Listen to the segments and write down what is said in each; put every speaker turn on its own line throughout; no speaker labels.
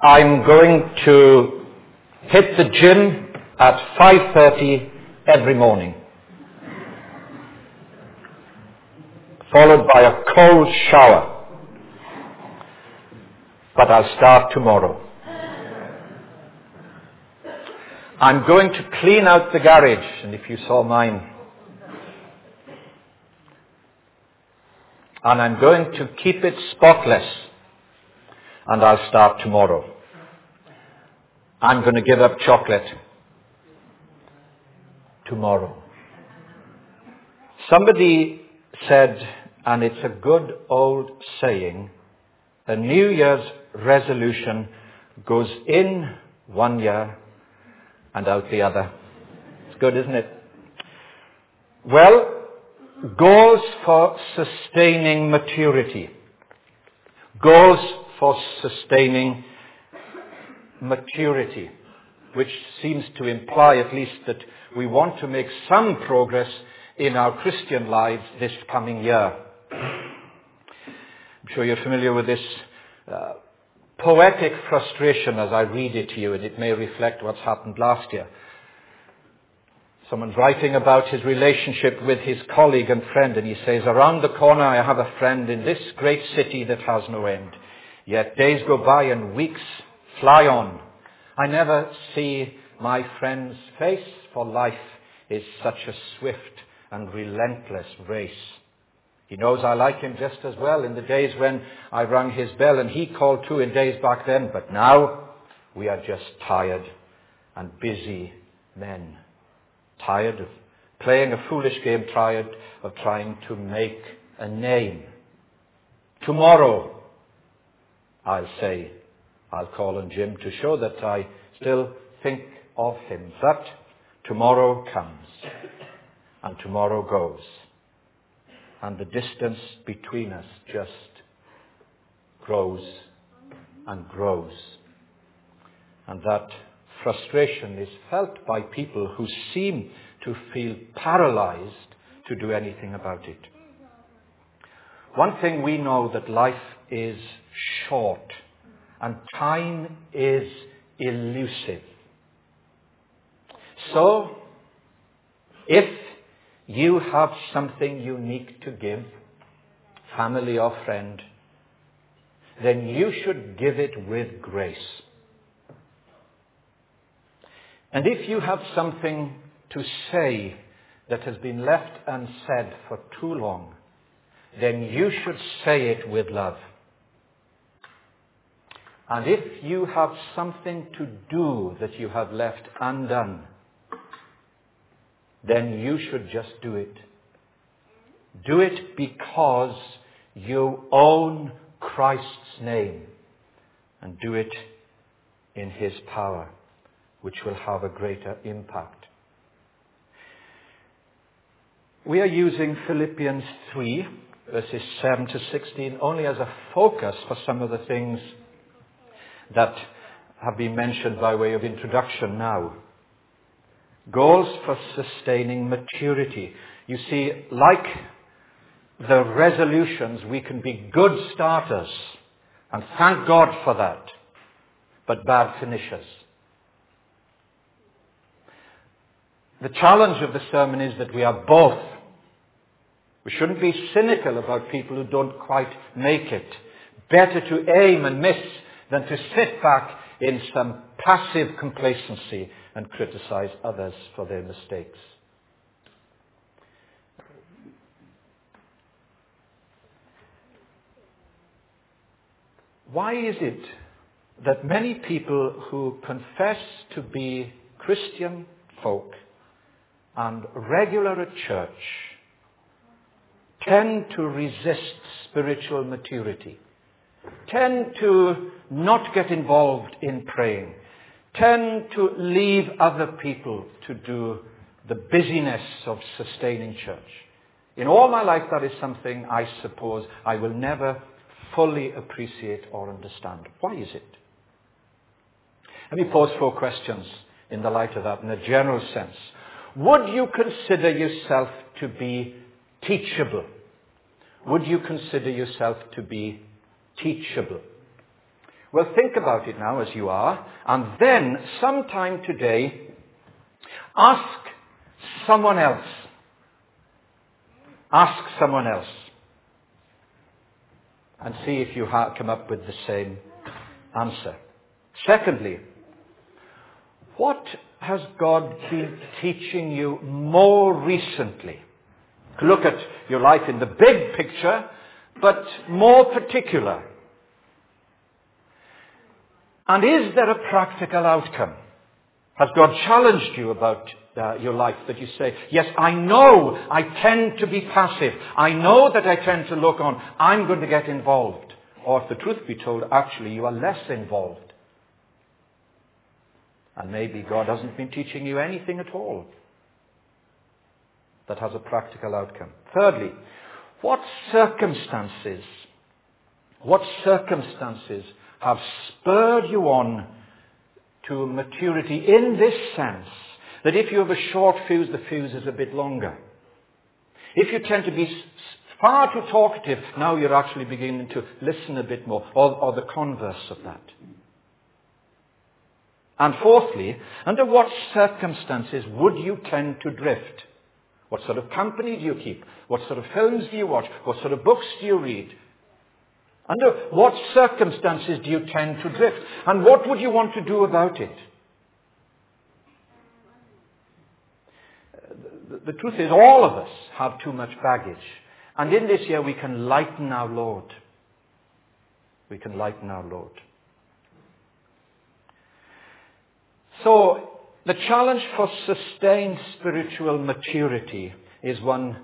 I'm going to hit the gym at 5.30 every morning. Followed by a cold shower. But I'll start tomorrow. I'm going to clean out the garage, and if you saw mine, and I'm going to keep it spotless, and I'll start tomorrow. I'm going to give up chocolate tomorrow. Somebody said, and it's a good old saying, a New Year's resolution goes in one year and out the other. It's good, isn't it? Well, goals for sustaining maturity. Goals for sustaining maturity, which seems to imply at least that we want to make some progress in our Christian lives this coming year. I'm sure you're familiar with this uh, poetic frustration as I read it to you, and it may reflect what's happened last year. Someone's writing about his relationship with his colleague and friend, and he says, Around the corner I have a friend in this great city that has no end. Yet days go by and weeks fly on. I never see my friend's face, for life is such a swift and relentless race. He knows I like him just as well in the days when I rang his bell and he called too in days back then, but now we are just tired and busy men. Tired of playing a foolish game, tired of trying to make a name. Tomorrow, I'll say, I'll call on Jim to show that I still think of him. That tomorrow comes and tomorrow goes. And the distance between us just grows and grows. And that frustration is felt by people who seem to feel paralyzed to do anything about it. One thing we know that life is short and time is elusive. So, if you have something unique to give, family or friend, then you should give it with grace. And if you have something to say that has been left unsaid for too long, then you should say it with love. And if you have something to do that you have left undone, then you should just do it. Do it because you own Christ's name and do it in His power, which will have a greater impact. We are using Philippians 3, verses 7 to 16, only as a focus for some of the things that have been mentioned by way of introduction now. Goals for sustaining maturity. You see, like the resolutions, we can be good starters, and thank God for that, but bad finishers. The challenge of the sermon is that we are both. We shouldn't be cynical about people who don't quite make it. Better to aim and miss than to sit back in some passive complacency and criticize others for their mistakes. Why is it that many people who confess to be Christian folk and regular at church tend to resist spiritual maturity? Tend to not get involved in praying, tend to leave other people to do the busyness of sustaining church. In all my life, that is something I suppose I will never fully appreciate or understand. Why is it? Let me pose four questions in the light of that in a general sense. Would you consider yourself to be teachable? Would you consider yourself to be teachable? Well, think about it now as you are, and then sometime today, ask someone else. Ask someone else. And see if you come up with the same answer. Secondly, what has God been teaching you more recently? Look at your life in the big picture, but more particular. And is there a practical outcome? Has God challenged you about uh, your life that you say, yes, I know I tend to be passive. I know that I tend to look on. I'm going to get involved. Or if the truth be told, actually you are less involved. And maybe God hasn't been teaching you anything at all that has a practical outcome. Thirdly, what circumstances, what circumstances have spurred you on to maturity in this sense that if you have a short fuse, the fuse is a bit longer. If you tend to be far too talkative, now you're actually beginning to listen a bit more, or, or the converse of that. And fourthly, under what circumstances would you tend to drift? What sort of company do you keep? What sort of films do you watch? What sort of books do you read? Under what circumstances do you tend to drift? And what would you want to do about it? The, truth is, all of us have too much baggage. And in this year, we can lighten our load. We can lighten our load. So, the challenge for sustained spiritual maturity is one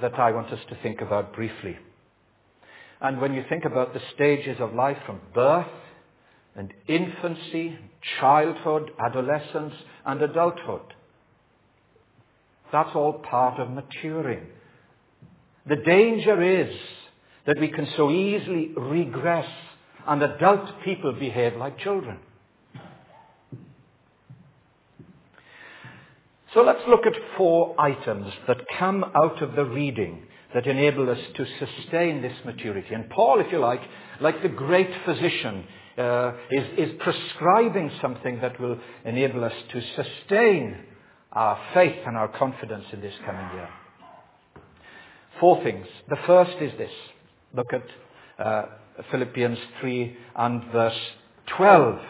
that I want us to think about briefly. And when you think about the stages of life from birth and infancy, childhood, adolescence, and adulthood, that's all part of maturing. The danger is that we can so easily regress and adult people behave like children. So let's look at four items that come out of the reading that enable us to sustain this maturity. And Paul, if you like, like the great physician, uh, is, is prescribing something that will enable us to sustain our faith and our confidence in this coming year. Four things. The first is this. Look at uh, Philippians 3 and verse 12.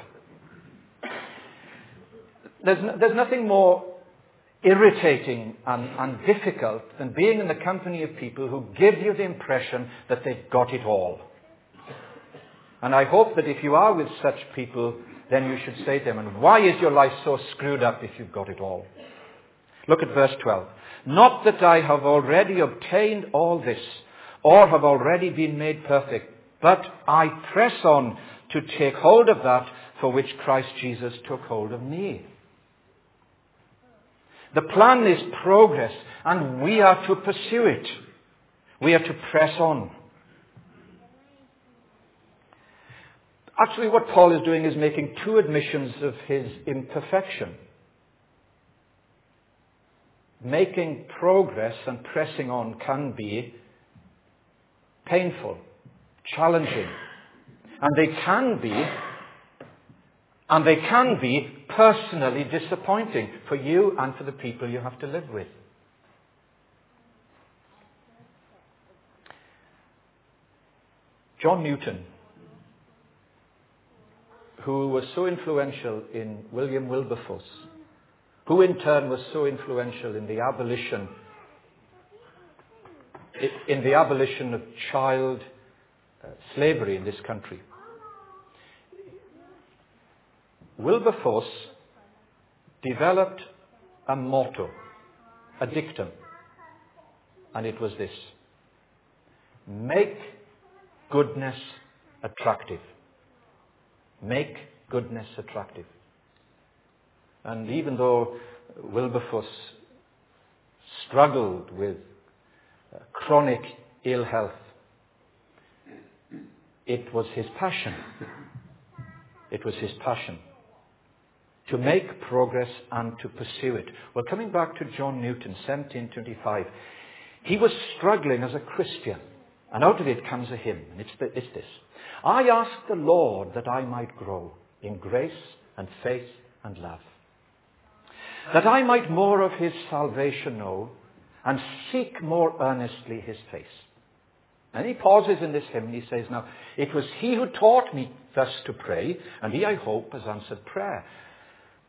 There's, no, there's nothing more irritating and, and difficult than being in the company of people who give you the impression that they've got it all. And I hope that if you are with such people, then you should say to them, and why is your life so screwed up if you've got it all? Look at verse 12. Not that I have already obtained all this, or have already been made perfect, but I press on to take hold of that for which Christ Jesus took hold of me. The plan is progress, and we are to pursue it. We are to press on. Actually, what Paul is doing is making two admissions of his imperfection. Making progress and pressing on can be painful, challenging, and they can be, and they can be personally disappointing for you and for the people you have to live with. John Newton, who was so influential in William Wilberforce, who in turn was so influential in the abolition in the abolition of child uh, slavery in this country. Wilberforce developed a motto, a dictum, and it was this Make goodness attractive. Make goodness attractive. And even though Wilberforce struggled with uh, chronic ill health, it was his passion. It was his passion to make progress and to pursue it. Well, coming back to John Newton, 1725, he was struggling as a Christian. And out of it comes a hymn, and it's, the, it's this. I ask the Lord that I might grow in grace and faith and love. That I might more of his salvation know and seek more earnestly his face. And he pauses in this hymn and he says, Now, it was he who taught me thus to pray, and he, I hope, has answered prayer.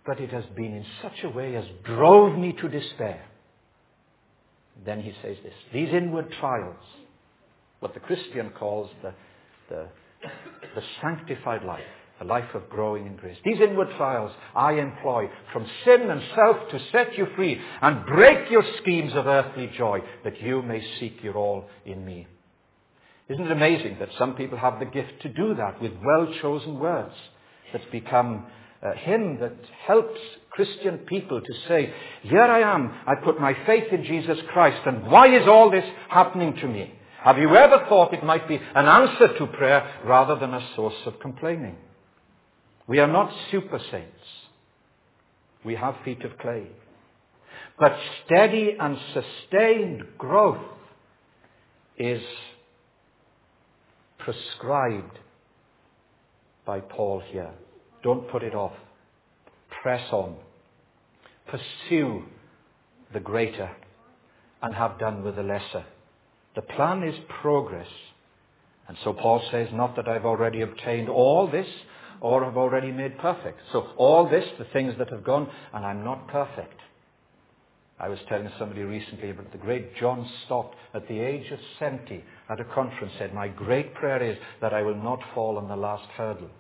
But it has been in such a way as drove me to despair. Then he says this These inward trials, what the Christian calls the, the, the sanctified life, a life of growing in grace. These inward trials I employ from sin and self to set you free and break your schemes of earthly joy that you may seek your all in me. Isn't it amazing that some people have the gift to do that with well chosen words that become Uh, a hymn that helps Christian people to say, Here I am, I put my faith in Jesus Christ, and why is all this happening to me? Have you ever thought it might be an answer to prayer rather than a source of complaining? We are not super saints. We have feet of clay. But steady and sustained growth is prescribed by Paul here. Don't put it off. Press on. Pursue the greater and have done with the lesser. The plan is progress. And so Paul says, not that I've already obtained all this or have already made perfect. So all this, the things that have gone, and I'm not perfect. I was telling somebody recently about the great John Stott at the age of 70 at a conference said, my great prayer is that I will not fall on the last hurdle.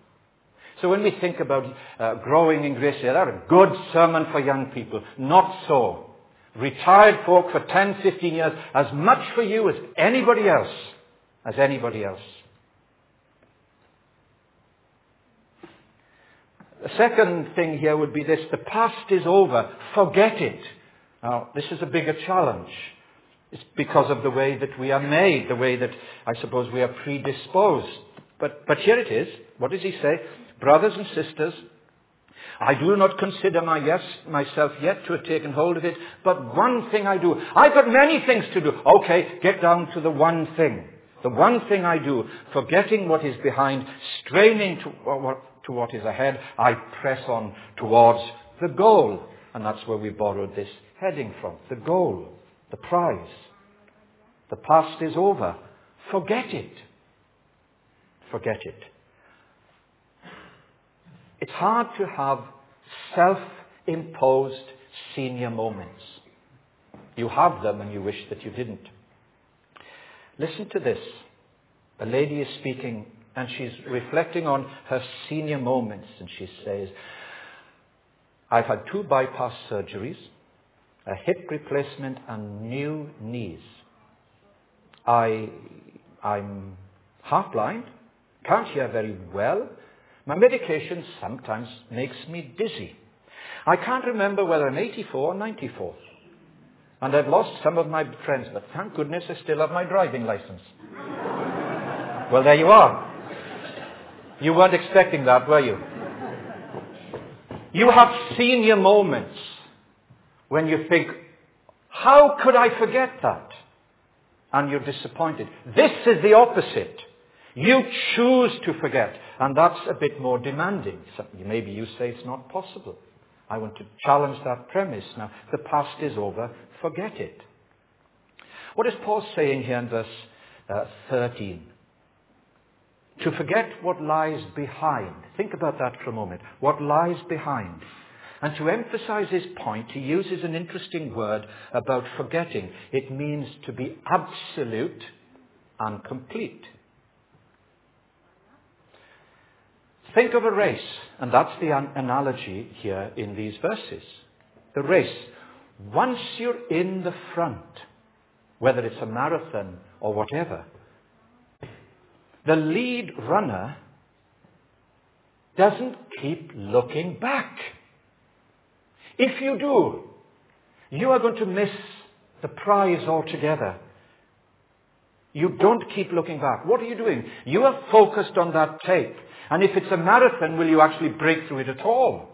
So when we think about uh, growing in grace, yeah, that's a good sermon for young people. Not so. Retired folk for 10, 15 years, as much for you as anybody else. As anybody else. The second thing here would be this. The past is over. Forget it. Now, this is a bigger challenge. It's because of the way that we are made, the way that I suppose we are predisposed. But, but here it is. What does he say? Brothers and sisters, I do not consider my yes, myself yet to have taken hold of it, but one thing I do. I've got many things to do. Okay, get down to the one thing. The one thing I do, forgetting what is behind, straining to what, to what is ahead, I press on towards the goal. And that's where we borrowed this heading from. The goal, the prize. The past is over. Forget it. Forget it. It's hard to have self-imposed senior moments. You have them and you wish that you didn't. Listen to this. A lady is speaking and she's reflecting on her senior moments and she says, I've had two bypass surgeries, a hip replacement and new knees. I, I'm half blind, can't hear very well, my medication sometimes makes me dizzy. I can't remember whether I'm 84 or 94. And I've lost some of my friends, but thank goodness I still have my driving license. well, there you are. You weren't expecting that, were you? You have senior moments when you think, how could I forget that? And you're disappointed. This is the opposite. You choose to forget. And that's a bit more demanding. So maybe you say it's not possible. I want to challenge that premise. Now, the past is over. Forget it. What is Paul saying here in verse uh, 13? To forget what lies behind. Think about that for a moment. What lies behind. And to emphasize his point, he uses an interesting word about forgetting. It means to be absolute and complete. Think of a race, and that's the an- analogy here in these verses. The race. Once you're in the front, whether it's a marathon or whatever, the lead runner doesn't keep looking back. If you do, you are going to miss the prize altogether. You don't keep looking back. What are you doing? You are focused on that tape. And if it's a marathon, will you actually break through it at all?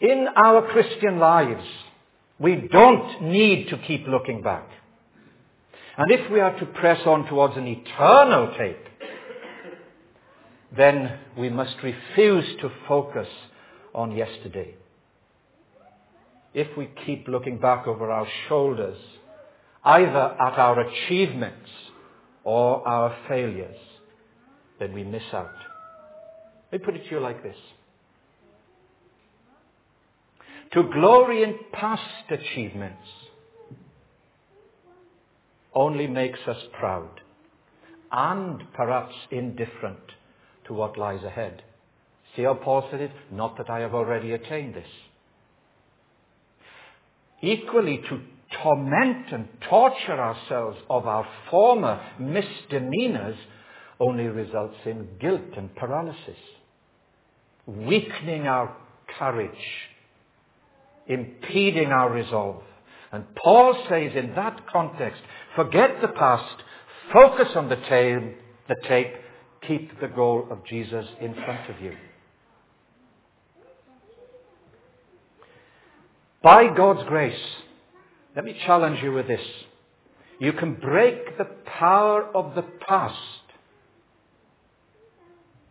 In our Christian lives, we don't need to keep looking back. And if we are to press on towards an eternal tape, then we must refuse to focus on yesterday. If we keep looking back over our shoulders, either at our achievements or our failures, then we miss out. Let me put it to you like this. To glory in past achievements only makes us proud and perhaps indifferent to what lies ahead. See how Paul said it? Not that I have already attained this. Equally, to torment and torture ourselves of our former misdemeanors only results in guilt and paralysis, weakening our courage, impeding our resolve. And Paul says in that context, forget the past, focus on the tape, the tape, keep the goal of Jesus in front of you. By God's grace, let me challenge you with this. You can break the power of the past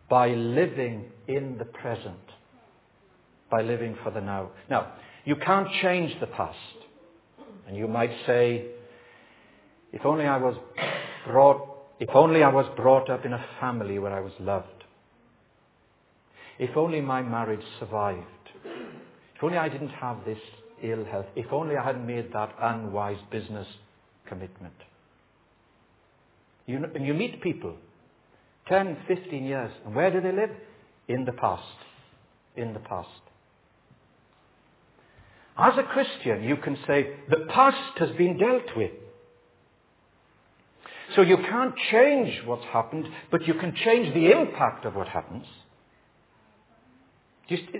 by living in the present, by living for the now. Now, you can't change the past. And you might say, if only I was brought, if only I was brought up in a family where I was loved. If only my marriage survived. If only I didn't have this ill health. If only I hadn't made that unwise business commitment. You, you meet people, 10, 15 years, and where do they live? In the past. In the past. As a Christian, you can say, the past has been dealt with. So you can't change what's happened, but you can change the impact of what happens.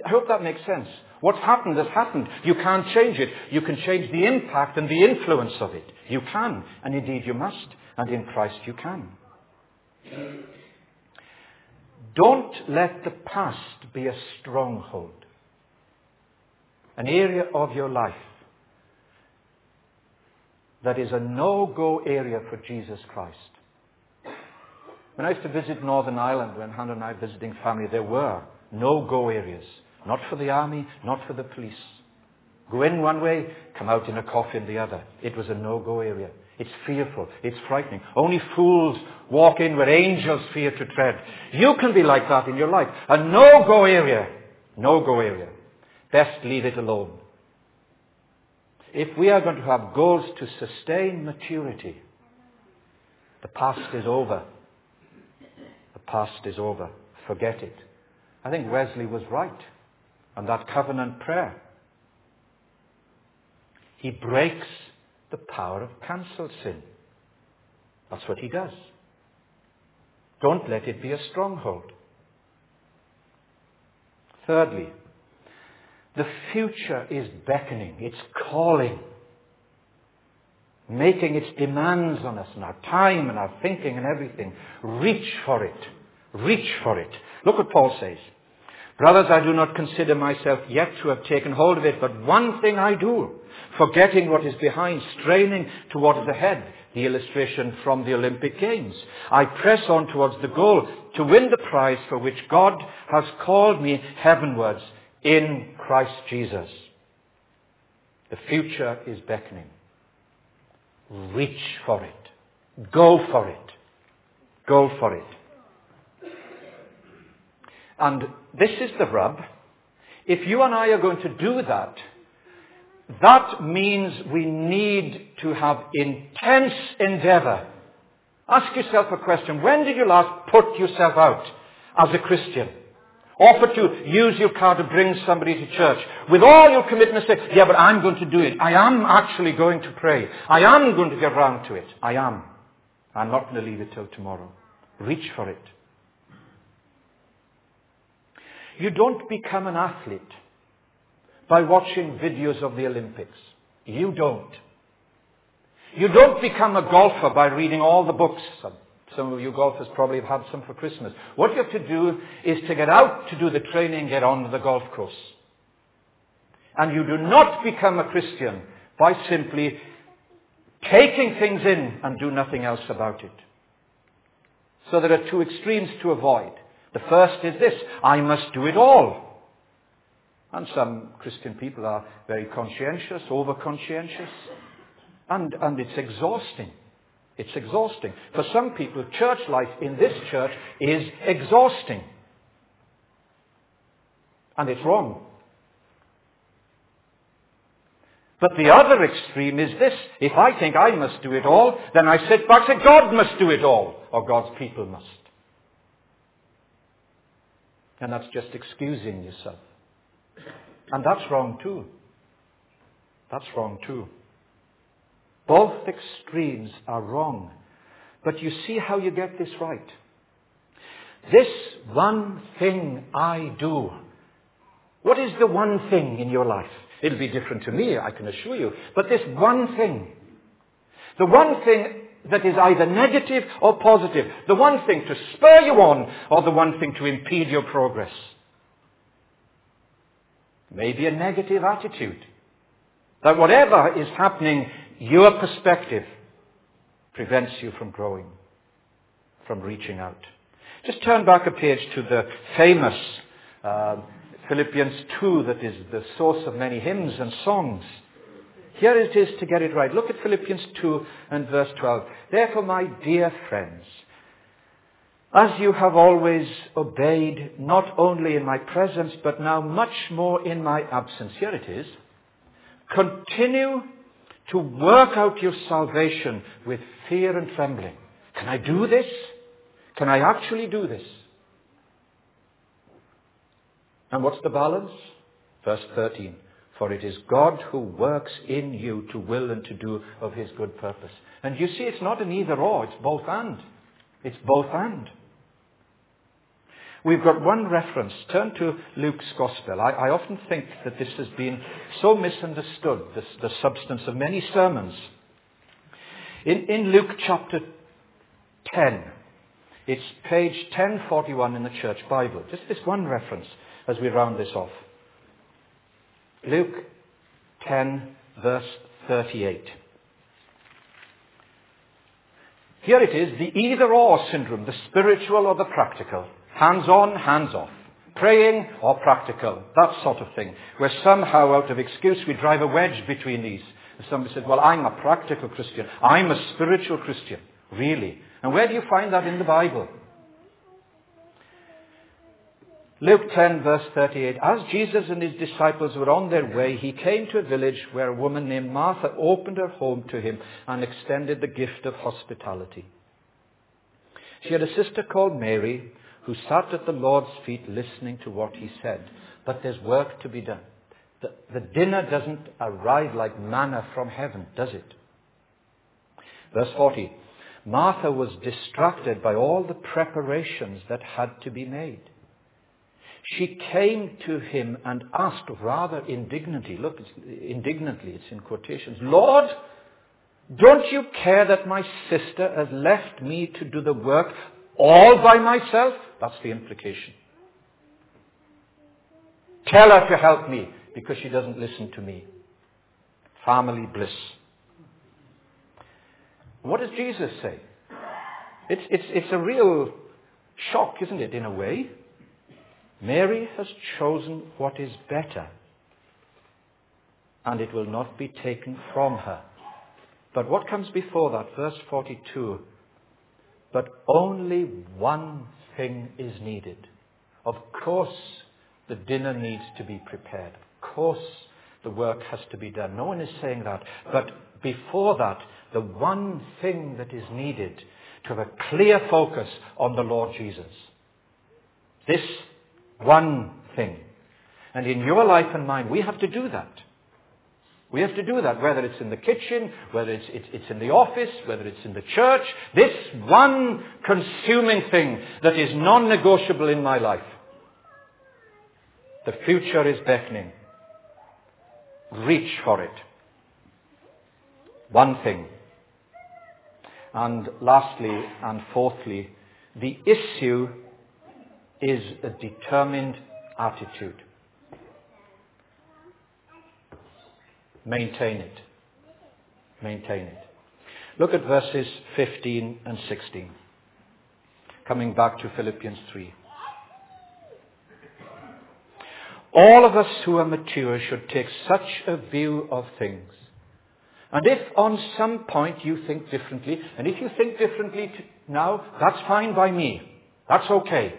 I hope that makes sense. What's happened has happened. You can't change it. You can change the impact and the influence of it. You can, and indeed you must, and in Christ you can. Don't let the past be a stronghold, an area of your life that is a no-go area for Jesus Christ. When I used to visit Northern Ireland, when Hannah and I were visiting family, there were no-go areas. Not for the army, not for the police. Go in one way, come out in a coffin the other. It was a no-go area. It's fearful. It's frightening. Only fools walk in where angels fear to tread. You can be like that in your life. A no-go area. No-go area. Best leave it alone. If we are going to have goals to sustain maturity, the past is over. The past is over. Forget it. I think Wesley was right on that covenant prayer. He breaks the power of cancelled sin. That's what he does. Don't let it be a stronghold. Thirdly, the future is beckoning. It's calling. Making its demands on us and our time and our thinking and everything. Reach for it. Reach for it. Look what Paul says. Brothers, I do not consider myself yet to have taken hold of it, but one thing I do, forgetting what is behind, straining to what is ahead, the illustration from the Olympic Games. I press on towards the goal to win the prize for which God has called me heavenwards in Christ Jesus. The future is beckoning. Reach for it. Go for it. Go for it. And this is the rub. If you and I are going to do that, that means we need to have intense endeavour. Ask yourself a question. When did you last put yourself out as a Christian? Offer to use your car to bring somebody to church. With all your commitment, say, yeah, but I'm going to do it. I am actually going to pray. I am going to get round to it. I am. I'm not going to leave it till tomorrow. Reach for it. You don't become an athlete by watching videos of the Olympics. You don't. You don't become a golfer by reading all the books. Some of you golfers probably have had some for Christmas. What you have to do is to get out to do the training, get on the golf course. And you do not become a Christian by simply taking things in and do nothing else about it. So there are two extremes to avoid. The first is this, I must do it all. And some Christian people are very conscientious, over conscientious, and, and it's exhausting. It's exhausting. For some people, church life in this church is exhausting. And it's wrong. But the other extreme is this. If I think I must do it all, then I sit back and say God must do it all, or God's people must. And that's just excusing yourself. And that's wrong too. That's wrong too. Both extremes are wrong. But you see how you get this right. This one thing I do. What is the one thing in your life? It'll be different to me, I can assure you. But this one thing. The one thing that is either negative or positive. The one thing to spur you on or the one thing to impede your progress. Maybe a negative attitude. That whatever is happening, your perspective prevents you from growing, from reaching out. Just turn back a page to the famous uh, Philippians 2 that is the source of many hymns and songs. Here it is to get it right. Look at Philippians 2 and verse 12. Therefore, my dear friends, as you have always obeyed, not only in my presence, but now much more in my absence. Here it is. Continue to work out your salvation with fear and trembling. Can I do this? Can I actually do this? And what's the balance? Verse 13. For it is God who works in you to will and to do of his good purpose. And you see, it's not an either or, it's both and. It's both and. We've got one reference. Turn to Luke's Gospel. I, I often think that this has been so misunderstood, this, the substance of many sermons. In, in Luke chapter 10, it's page 1041 in the Church Bible. Just this one reference as we round this off. Luke 10, verse 38. Here it is, the either or syndrome, the spiritual or the practical. Hands on, hands off. Praying or practical. That sort of thing. Where somehow out of excuse we drive a wedge between these. somebody said, well, I'm a practical Christian. I'm a spiritual Christian. Really? And where do you find that in the Bible? Luke 10 verse 38. As Jesus and his disciples were on their way, he came to a village where a woman named Martha opened her home to him and extended the gift of hospitality. She had a sister called Mary who sat at the Lord's feet listening to what he said. But there's work to be done. The, the dinner doesn't arrive like manna from heaven, does it? Verse 40. Martha was distracted by all the preparations that had to be made. She came to him and asked rather indignantly, look, it's, indignantly, it's in quotations, Lord, don't you care that my sister has left me to do the work all by myself? That's the implication. Tell her to help me because she doesn't listen to me. Family bliss. What does Jesus say? It's, it's, it's a real shock, isn't it, in a way? Mary has chosen what is better, and it will not be taken from her. But what comes before that? Verse 42. But only one thing is needed. Of course, the dinner needs to be prepared. Of course, the work has to be done. No one is saying that. But before that, the one thing that is needed to have a clear focus on the Lord Jesus. This one thing. And in your life and mine, we have to do that. We have to do that, whether it's in the kitchen, whether it's, it's, it's, in the office, whether it's in the church. This one consuming thing that is non-negotiable in my life. The future is beckoning. Reach for it. One thing. And lastly and fourthly, the issue is a determined attitude. Maintain it. Maintain it. Look at verses 15 and 16. Coming back to Philippians 3. All of us who are mature should take such a view of things. And if on some point you think differently, and if you think differently now, that's fine by me. That's okay.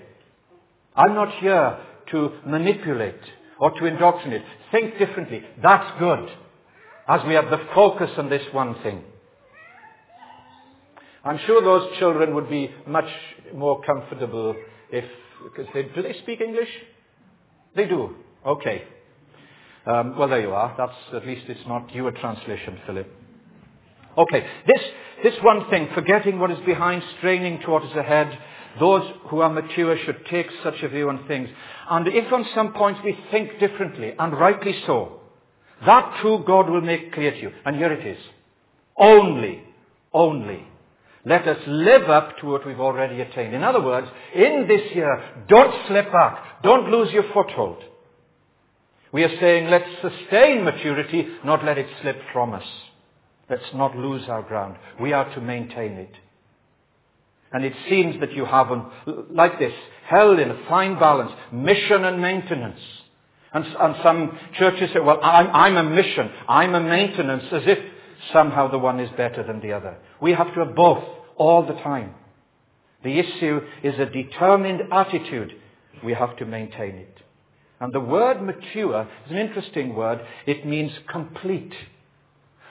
I'm not here to manipulate or to indoctrinate. Think differently. That's good. As we have the focus on this one thing. I'm sure those children would be much more comfortable if, because they, do they speak English? They do. Okay. Um, well, there you are. That's at least it's not your translation, Philip. Okay. This this one thing, forgetting what is behind, straining to what is ahead. Those who are mature should take such a view on things. And if on some points we think differently, and rightly so, that too God will make clear to you. And here it is. Only, only let us live up to what we've already attained. In other words, in this year, don't slip back. Don't lose your foothold. We are saying let's sustain maturity, not let it slip from us. Let's not lose our ground. We are to maintain it. And it seems that you have, them like this, held in a fine balance, mission and maintenance. And, and some churches say, well, I'm, I'm a mission, I'm a maintenance, as if somehow the one is better than the other. We have to have both all the time. The issue is a determined attitude. We have to maintain it. And the word mature is an interesting word. It means complete.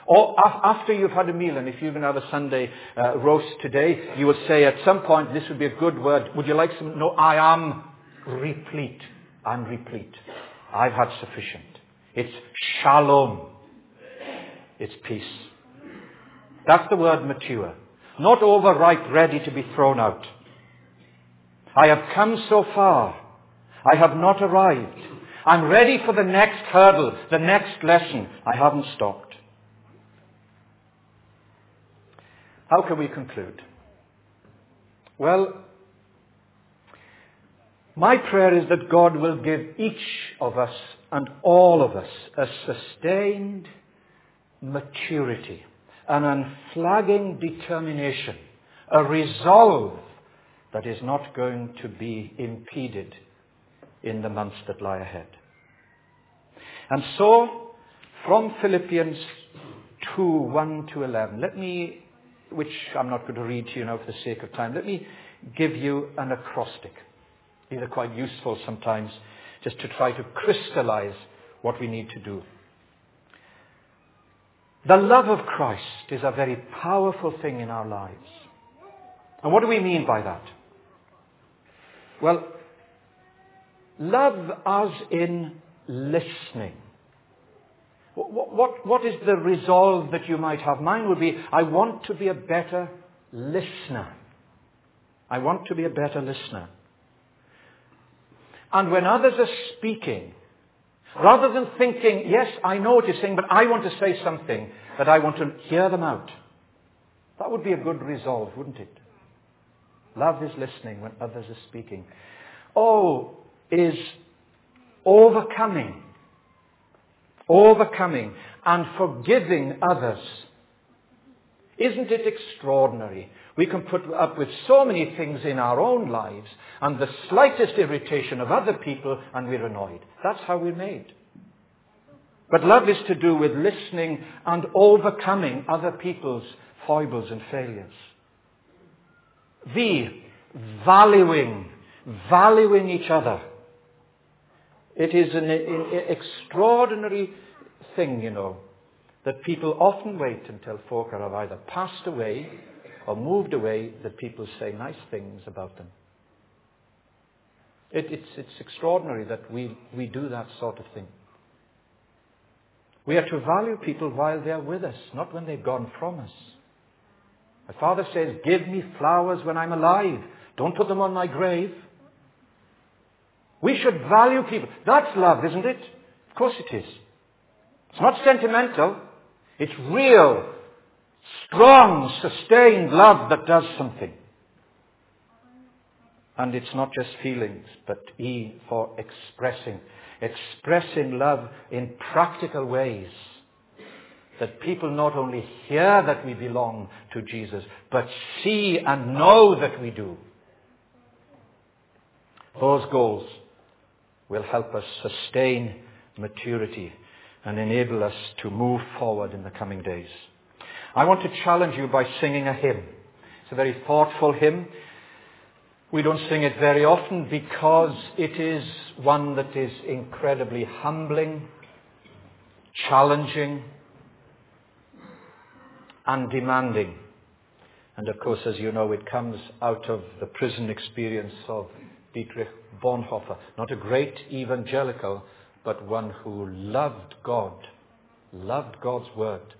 Or after you've had a meal, and if you're going to have a Sunday uh, roast today, you will say at some point, this would be a good word. Would you like some? No, I am replete. I'm replete. I've had sufficient. It's shalom. It's peace. That's the word mature. Not overripe, ready to be thrown out. I have come so far. I have not arrived. I'm ready for the next hurdle, the next lesson. I haven't stopped. How can we conclude? Well, my prayer is that God will give each of us and all of us a sustained maturity, an unflagging determination, a resolve that is not going to be impeded in the months that lie ahead. And so, from Philippians 2, 1 to 11, let me, which I'm not going to read to you now for the sake of time, let me give you an acrostic. These are quite useful sometimes just to try to crystallize what we need to do. The love of Christ is a very powerful thing in our lives. And what do we mean by that? Well, love as in listening. What, what, what is the resolve that you might have? Mine would be, I want to be a better listener. I want to be a better listener. And when others are speaking, rather than thinking, yes, I know what you're saying, but I want to say something, that I want to hear them out. That would be a good resolve, wouldn't it? Love is listening when others are speaking. Oh, is overcoming. Overcoming and forgiving others. Isn't it extraordinary we can put up with so many things in our own lives and the slightest irritation of other people and we're annoyed. That's how we're made. But love is to do with listening and overcoming other people's foibles and failures. The valuing, valuing each other. It is an, an extraordinary thing, you know, that people often wait until folk have either passed away or moved away that people say nice things about them. It, it's, it's extraordinary that we, we do that sort of thing. We are to value people while they are with us, not when they've gone from us. My father says, give me flowers when I'm alive. Don't put them on my grave. We should value people. That's love, isn't it? Of course it is. It's not sentimental. It's real, strong, sustained love that does something. And it's not just feelings, but E for expressing. Expressing love in practical ways. that people not only hear that we belong to Jesus, but see and know that we do. Those goals will help us sustain maturity and enable us to move forward in the coming days. I want to challenge you by singing a hymn. It's a very thoughtful hymn. We don't sing it very often because it is one that is incredibly humbling, challenging, and demanding. And of course, as you know, it comes out of the prison experience of Dietrich Bonhoeffer, not a great evangelical, but one who loved God, loved God's word,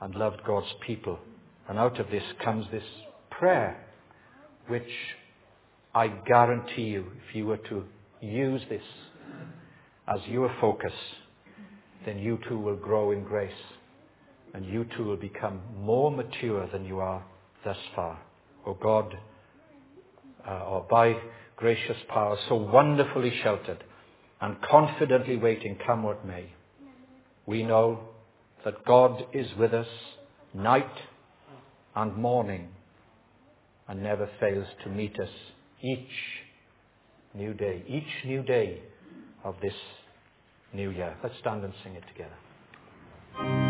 and loved God's people. And out of this comes this prayer, which I guarantee you, if you were to use this as your focus, then you too will grow in grace, and you too will become more mature than you are thus far. O oh God, uh, or by gracious power, so wonderfully sheltered and confidently waiting, come what may. We know that God is with us night and morning and never fails to meet us each new day, each new day of this new year. Let's stand and sing it together.